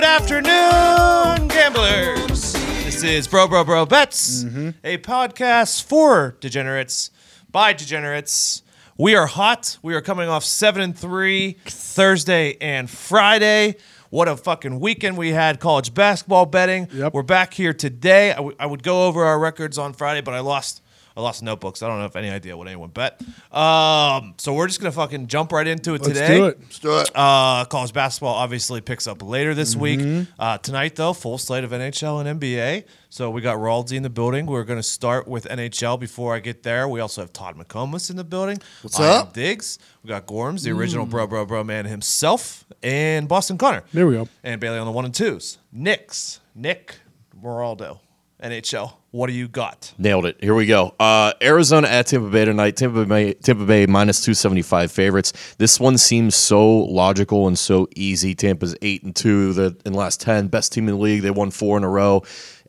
afternoon, gamblers. This is Bro Bro Bro Bets, Mm-hmm. a podcast for degenerates by degenerates. We are hot. We are coming off seven and three Thursday and Friday. What a fucking weekend we had college basketball betting. Yep. We're back here today. I, w- I would go over our records on Friday, but I lost. I lost notebooks. I don't have any idea what anyone bet. Um, so we're just gonna fucking jump right into it Let's today. do it. Let's do it. Uh, college basketball obviously picks up later this week. Mm-hmm. Uh, tonight, though, full slate of NHL and NBA. So we got Raldsy in the building. We're going to start with NHL before I get there. We also have Todd McComas in the building. What's I up? Diggs. We got Gorms, the Mm. original bro, bro, bro man himself, and Boston Connor. There we go. And Bailey on the one and twos. Nick's Nick Moraldo, NHL. What do you got? Nailed it. Here we go. Uh, Arizona at Tampa Bay tonight. Tampa Bay, Tampa Bay minus two seventy five favorites. This one seems so logical and so easy. Tampa's eight and two. The in the last ten, best team in the league. They won four in a row.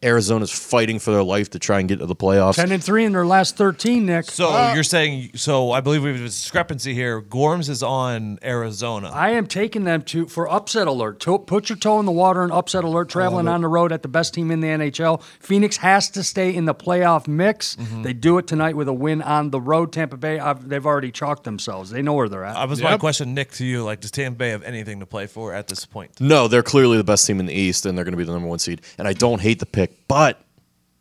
Arizona's fighting for their life to try and get to the playoffs. Ten and three in their last thirteen, Nick. So you're saying, so I believe we have a discrepancy here. Gorms is on Arizona. I am taking them to for upset alert. To, put your toe in the water and upset alert. Traveling on the road at the best team in the NHL. Phoenix has to stay in the playoff mix. Mm-hmm. They do it tonight with a win on the road. Tampa Bay, I've, they've already chalked themselves. They know where they're at. I was my question, Nick, to you. Like, does Tampa Bay have anything to play for at this point? No, they're clearly the best team in the East, and they're going to be the number one seed. And I don't hate the pick, but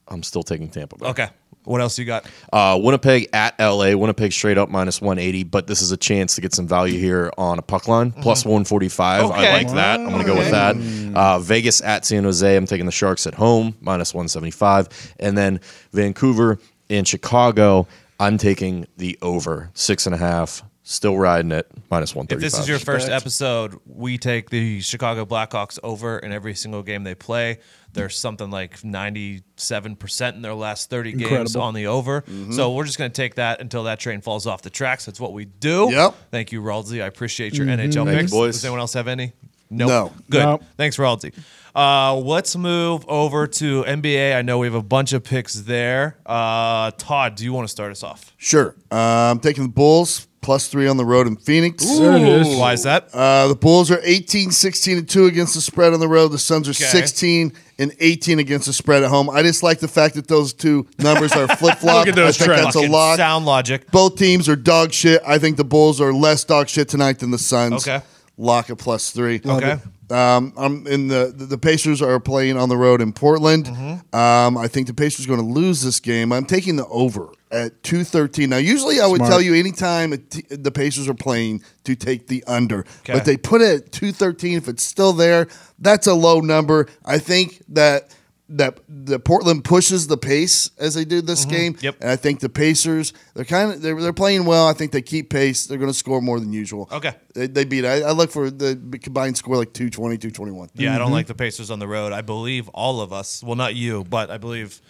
I'm still taking Tampa Bay. Okay. What else you got? Uh, Winnipeg at LA. Winnipeg straight up minus 180, but this is a chance to get some value here on a puck line. Plus 145. Okay. I like that. I'm going to go with that. Uh, Vegas at San Jose. I'm taking the Sharks at home minus 175. And then Vancouver and Chicago. I'm taking the over six and a half. Still riding it minus If this is your first Respect. episode, we take the Chicago Blackhawks over in every single game they play. There's something like 97% in their last 30 games Incredible. on the over. So we're just going to take that until that train falls off the tracks. That's what we do. Yep. Thank you, Raldsy. I appreciate your NHL Thank you, picks. boys. Does anyone else have any? Nope. No. Good. No. Thanks, Raldsy. Uh, let's move over to NBA. I know we have a bunch of picks there. Uh, Todd, do you want to start us off? Sure. Uh, I'm taking the Bulls plus three on the road in Phoenix. There it is. Why is that? Uh, the Bulls are 18, 16, and 2 against the spread on the road. The Suns are Okay. 16 and 18 against the spread at home. I just like the fact that those two numbers are flip flop. Look at those I think trends. that's a Fucking lock. Sound logic. Both teams are dog shit. I think the Bulls are less dog shit tonight than the Suns. Okay. Lock at plus three. Okay. Um, I'm in the the Pacers are playing on the road in Portland. Mm-hmm. Um, I think the Pacers are going to lose this game. I'm taking the over at two thirteen. Now, usually I would Smart. tell you anytime t- the Pacers are playing to take the under, Okay. but they put it at two thirteen. If it's still there, that's a low number. I think that. That the Portland pushes the pace as they do this game, Mm-hmm. Yep. and I think the Pacers they're kind of they're, they're playing well. I think they keep pace. They're going to score more than usual. Okay. they, they beat. I, I look for the combined score like 220, 221. Yeah, I don't like the Pacers on the road. I believe all of us, well, not you, but I believe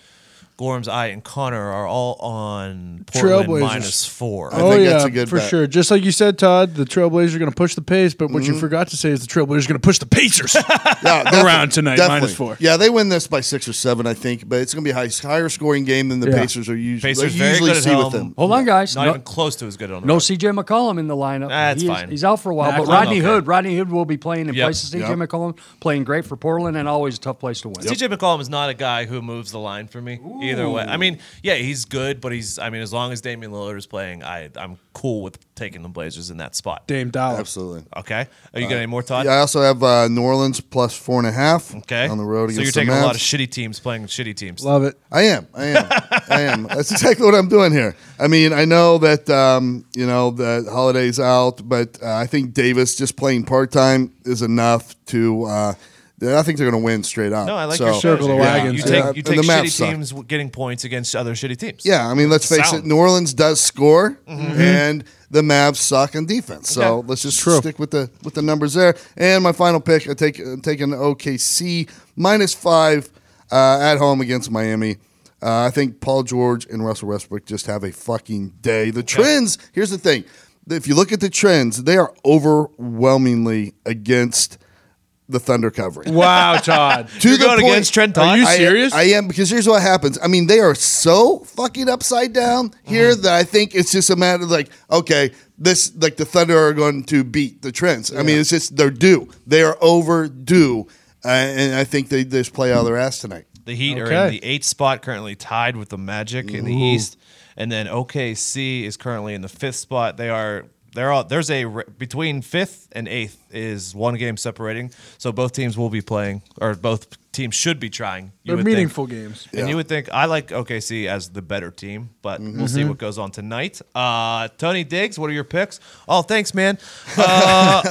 Gorms, I, and Connor are all on Portland Trailblazers. minus four. I oh think yeah, that's a good for bet. sure. Just like you said, Todd, the Trailblazers are going to push the pace, but what you mm-hmm. forgot to say is the Trailblazers are going to push the Pacers. Yeah, definitely, Around tonight, definitely. minus four. Yeah, they win this by six or seven, I think, but it's going to be a high, higher scoring game than the Yeah. Pacers are usually. Pacers they very usually good at see home. with them. Hold on, guys. Not No, even close to as good on the no road. CJ McCollum in the lineup. That's He is- fine. He's out for a while, but Macklin, Rodney okay. Hood, Rodney Hood will be playing in Yep. place of CJ Yep. McCollum, playing great for Portland, and always a tough place to win. CJ McCollum is not a guy who moves the line for me either way. I mean, yeah, he's good, but he's. I mean, as long as Damian Lillard is playing, I I'm cool with taking the Blazers in that spot. Dame Dollar. Absolutely. Okay, are you got any more, Todd? Yeah, I also have uh, New Orleans plus four and a half Okay, on the road against. So you're the taking a lot of Mavs. shitty teams playing shitty teams. Love it. I am. I am. I am. That's exactly what I'm doing here. I mean, I know that um, you know the holiday's out, but uh, I think Davis just playing part time is enough to. Uh, I think they're going to win straight up. No, I like So- your Circle the strategy. wagons, You yeah. take you take the Mavs shitty suck. teams getting points against other shitty teams. Yeah, I mean, let's face Sound. it. New Orleans does score, Mm-hmm. and the Mavs suck on defense. So Okay. let's just True. stick with the with the numbers there. And my final pick, I take I'm taking OKC minus five uh, at home against Miami. Uh, I think Paul George and Russell Westbrook just have a fucking day. The trends. Here's the thing: if you look at the trends, they are overwhelmingly against the Thunder covering. Wow, Todd. To You're the going point- against Trent Are you serious? I, am because here's what happens. I mean, they are so fucking upside down here Mm-hmm. that I think it's just a matter of like, okay, this like the Thunder are going to beat the Trends. I mean, it's just they're due. They are overdue. uh, and I think they just play out of their ass tonight. The Heat are in the eighth spot, currently tied with the Magic in the East, and then OKC is currently in the fifth spot. They are they're there's a between fifth and eighth is one game separating, so both teams will be playing, or both teams should be trying. You They're would think. meaningful games. And Yeah. you would think I like OKC as the better team, but we'll Mm-hmm. see what goes on tonight. Uh, Tony Diggs, what are your picks? Oh, thanks, man. Uh,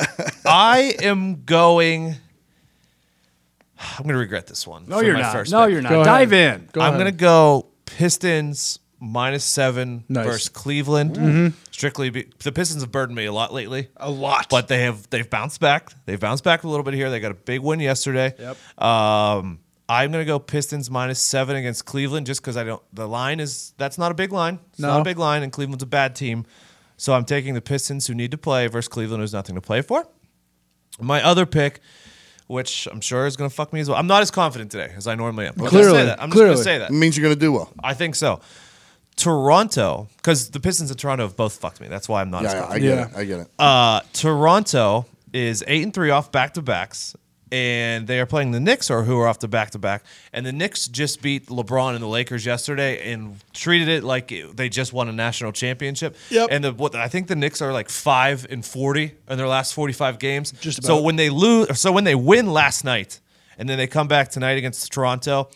I am going. I'm going to regret this one. No, you're not. No, pick. you're not. Go Dive ahead. in. Go I'm ahead. going to go Pistons minus seven Nice. versus Cleveland. Strictly, be, the Pistons have burdened me a lot lately. A lot. but they have they've bounced back. They've bounced back a little bit here. They got a big win yesterday. Yep. Um, I'm gonna go Pistons minus seven against Cleveland just because I don't. The line is that's not a big line. It's not No. a big line, and Cleveland's a bad team. So I'm taking the Pistons who need to play versus Cleveland who's nothing to play for. My other pick, which I'm sure is gonna fuck me as well. I'm not as confident today as I normally am. I'm just gonna Clearly, say that. I'm just clearly. gonna say that. It means you're going to do well. I think so. Toronto, because the Pistons and Toronto have both fucked me. That's why I'm not as Yeah, yeah, confident. I get Yeah. it. I get it. Uh, Toronto is eight and three off back to backs, and they are playing the Knicks, or who are off the back to back. And the Knicks just beat LeBron and the Lakers yesterday, and treated it like it- they just won a national championship. Yep. And the, what I think the Knicks are like five and forty in their last forty five games. Just so about. when they lose, so when they win last night, and then they come back tonight against Toronto.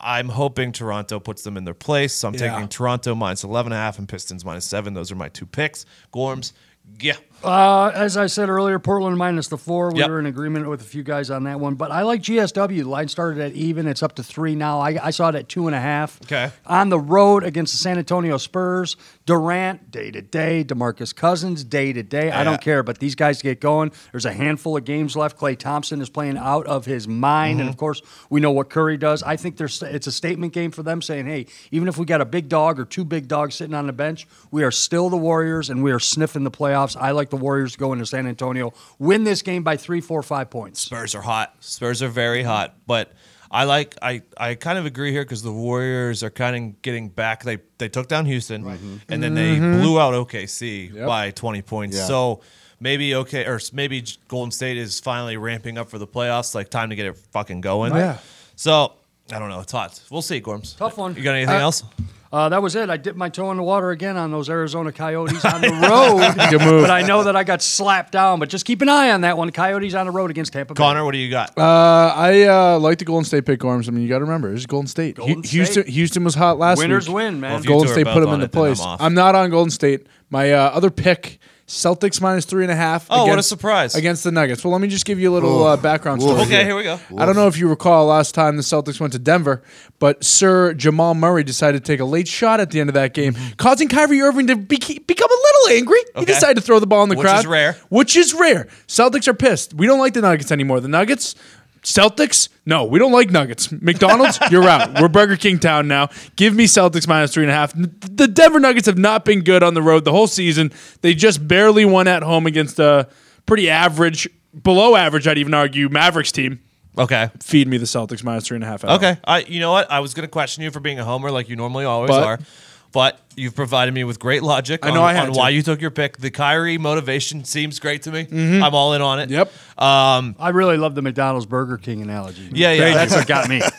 I'm hoping Toronto puts them in their place. So I'm Yeah. taking Toronto minus 11 and a half and Pistons minus 7. Those are my two picks. Gorms, yeah. Uh, as I said earlier, Portland minus the four. We Yep. were in agreement with a few guys on that one, but I like GSW. The line started at even; it's up to three now. I, I saw it at two and a half. Okay. On the road against the San Antonio Spurs, Durant day to day, Demarcus Cousins day to day. I don't care, but these guys get going. There's a handful of games left. Klay Thompson is playing out of his mind, and mm-hmm. of course, we know what Curry does. I think there's it's a statement game for them, saying, "Hey, even if we got a big dog or two big dogs sitting on the bench, we are still the Warriors, and we are sniffing the playoffs." I like the Warriors going to San Antonio, win this game by three, four, five points. Spurs are hot. Spurs are very hot. But I like I, I kind of agree here because the Warriors are kind of getting back. They they took down Houston and then they mm-hmm. blew out OKC by 20 points. Yeah. So maybe okay or maybe Golden State is finally ramping up for the playoffs. Like time to get it fucking going. Yeah. So I don't know. It's hot. We'll see, Gorms. Tough one. You got anything Uh, else? Uh, that was it. I dipped my toe in the water again on those Arizona Coyotes on the road. Good move. But I know that I got slapped down. But just keep an eye on that one. Coyotes on the road against Tampa Bay. Connor, what do you got? Uh, I uh, like the Golden State pick Gorms. I mean, you got to remember, it's Golden State. Golden Hu- Houston, State. Houston was hot last Winners week. win, man. Well, if Golden State put them on into it, then I'm place. I'm, not on Golden State. My uh, other pick, Celtics minus three and a half. Oh, what a against- surprise. Against the Nuggets. Well, let me just give you a little uh, background story. okay, here we go. I don't know if you recall last time the Celtics went to Denver, but Sir Jamal Murray decided to take a late shot at the end of that game, causing Kyrie Irving to be- become a little angry. He Mm-hmm. Decided to throw the ball in the Which crowd. Which is rare. Which is rare. Celtics are pissed. We don't like the Nuggets anymore. The Nuggets, Celtics, no, we don't like Nuggets. McDonald's, you're out. We're Burger King town now. Give me Celtics minus three and a half. The Denver Nuggets have not been good on the road the whole season. They just barely won at home against a pretty average, below average, I'd even argue, Mavericks team Okay. feed me the Celtics minus three and a half. at home. Okay. I you know what? I was gonna question you for being a homer like you normally always But- are. But you've provided me with great logic I know on, I had on to. why you took your pick. The Kyrie motivation seems great to me. I'm all in on it. Yep. Um, I really love the McDonald's Burger King analogy. Yeah, yeah. That's what got me.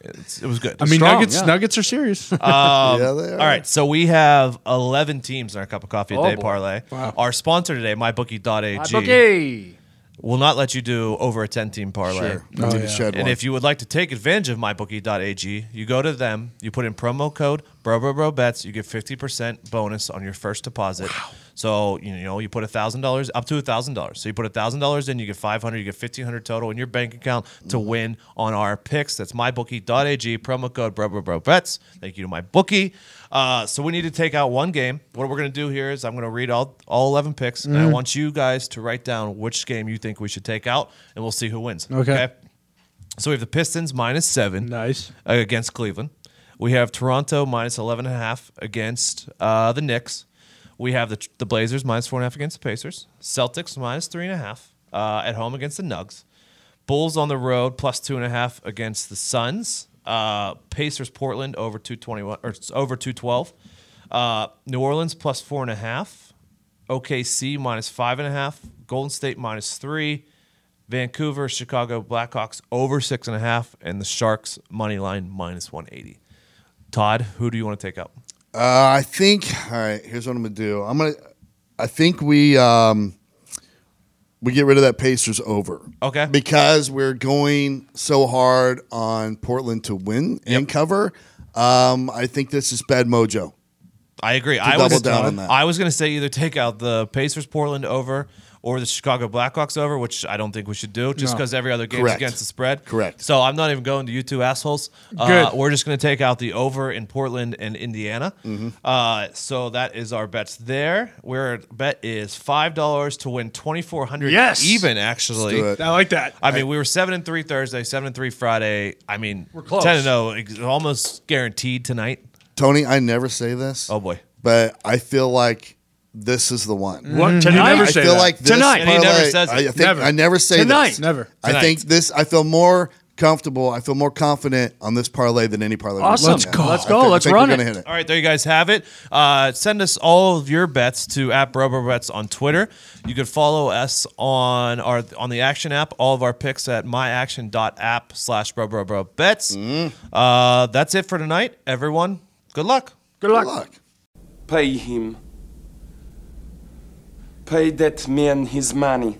it's- it was good. I mean, Strong, Nuggets. yeah. Nuggets are serious. Um, yeah, they are. all right, so we have 11 teams in our cup of coffee a Oh, day boy. parlay. Wow. Our sponsor today, mybookie.ag, Okay. Will not let you do over a 10 team parlay. Sure. I need to yeah. shed And one. if you would like to take advantage of mybookie.ag, you go to them, you put in promo code BROBROBROBETS, you get 50% bonus on your first deposit. So, you know, you put a $1,000 up to a $1,000. So you put a $1,000 in, you get 500, you get 1500 total in your bank account to win on our picks. That's mybookie.ag, promo code BROBROBROBETS. Thank you to my bookie. Uh, so we need to take out one game. What we're going to do here is I'm going to read all, all 11 picks, and I want you guys to write down which game you think we should take out, and we'll see who wins. Okay. So we have the Pistons minus seven nice. uh, against Cleveland. We have Toronto minus 11 and a half against uh, the Knicks. We have the, the Blazers minus four and a half against the Pacers. Celtics minus three and a half uh, at home against the Nugs. Bulls on the road plus two and a half against the Suns. Uh, Pacers Portland over 221 or it's over 212. Uh, New Orleans plus four and a half. OKC minus five and a half. Golden State minus three. Vancouver, Chicago Blackhawks over six and a half, and the Sharks money line minus 180. Todd, who do you want to take out? Uh, I think. All right. Here's what I'm gonna do. I'm gonna. I think we um, we get rid of that Pacers over. Okay. Because we're going so hard on Portland to win and cover. Um, I think this is bad mojo. I agree. I double was down on that. I was going to say either take out the Pacers Portland over or the Chicago Blackhawks over, which I don't think we should do, just No. because every other game's Correct. against the spread. Correct. So I'm not even going to you two assholes. Uh, Good. we're just going to take out the over in Portland and Indiana. Mm-hmm. Uh, so that is our bets there. Where bet is five dollars to win twenty four hundred. Yes. even actually. do it. I like that. I mean, we were seven and three Thursday, seven and three Friday. I mean, we're close. ten and zero, ex- almost guaranteed tonight. Tony, I never say this. Oh boy. But I feel like this is the one. What, You tonight? never I say feel that. like this Tonight. And he never says it. I, I think Never. I never say Tonight. this. Never. I Tonight. think this. I feel more comfortable. I feel more confident on this parlay than any parlay. we've Awesome. Let's yet. go. Let's I go. think- I Let's think run we're it. gonna hit it. All right, there you guys have it. Uh, send us all of your bets to at BroBroBets on Twitter. You can follow us on our on the Action app. All of our picks at myaction.app slash BroBroBroBets. Uh, that's it for tonight, everyone. Good luck. Good luck. Good luck. Pay him. Pay that man his money.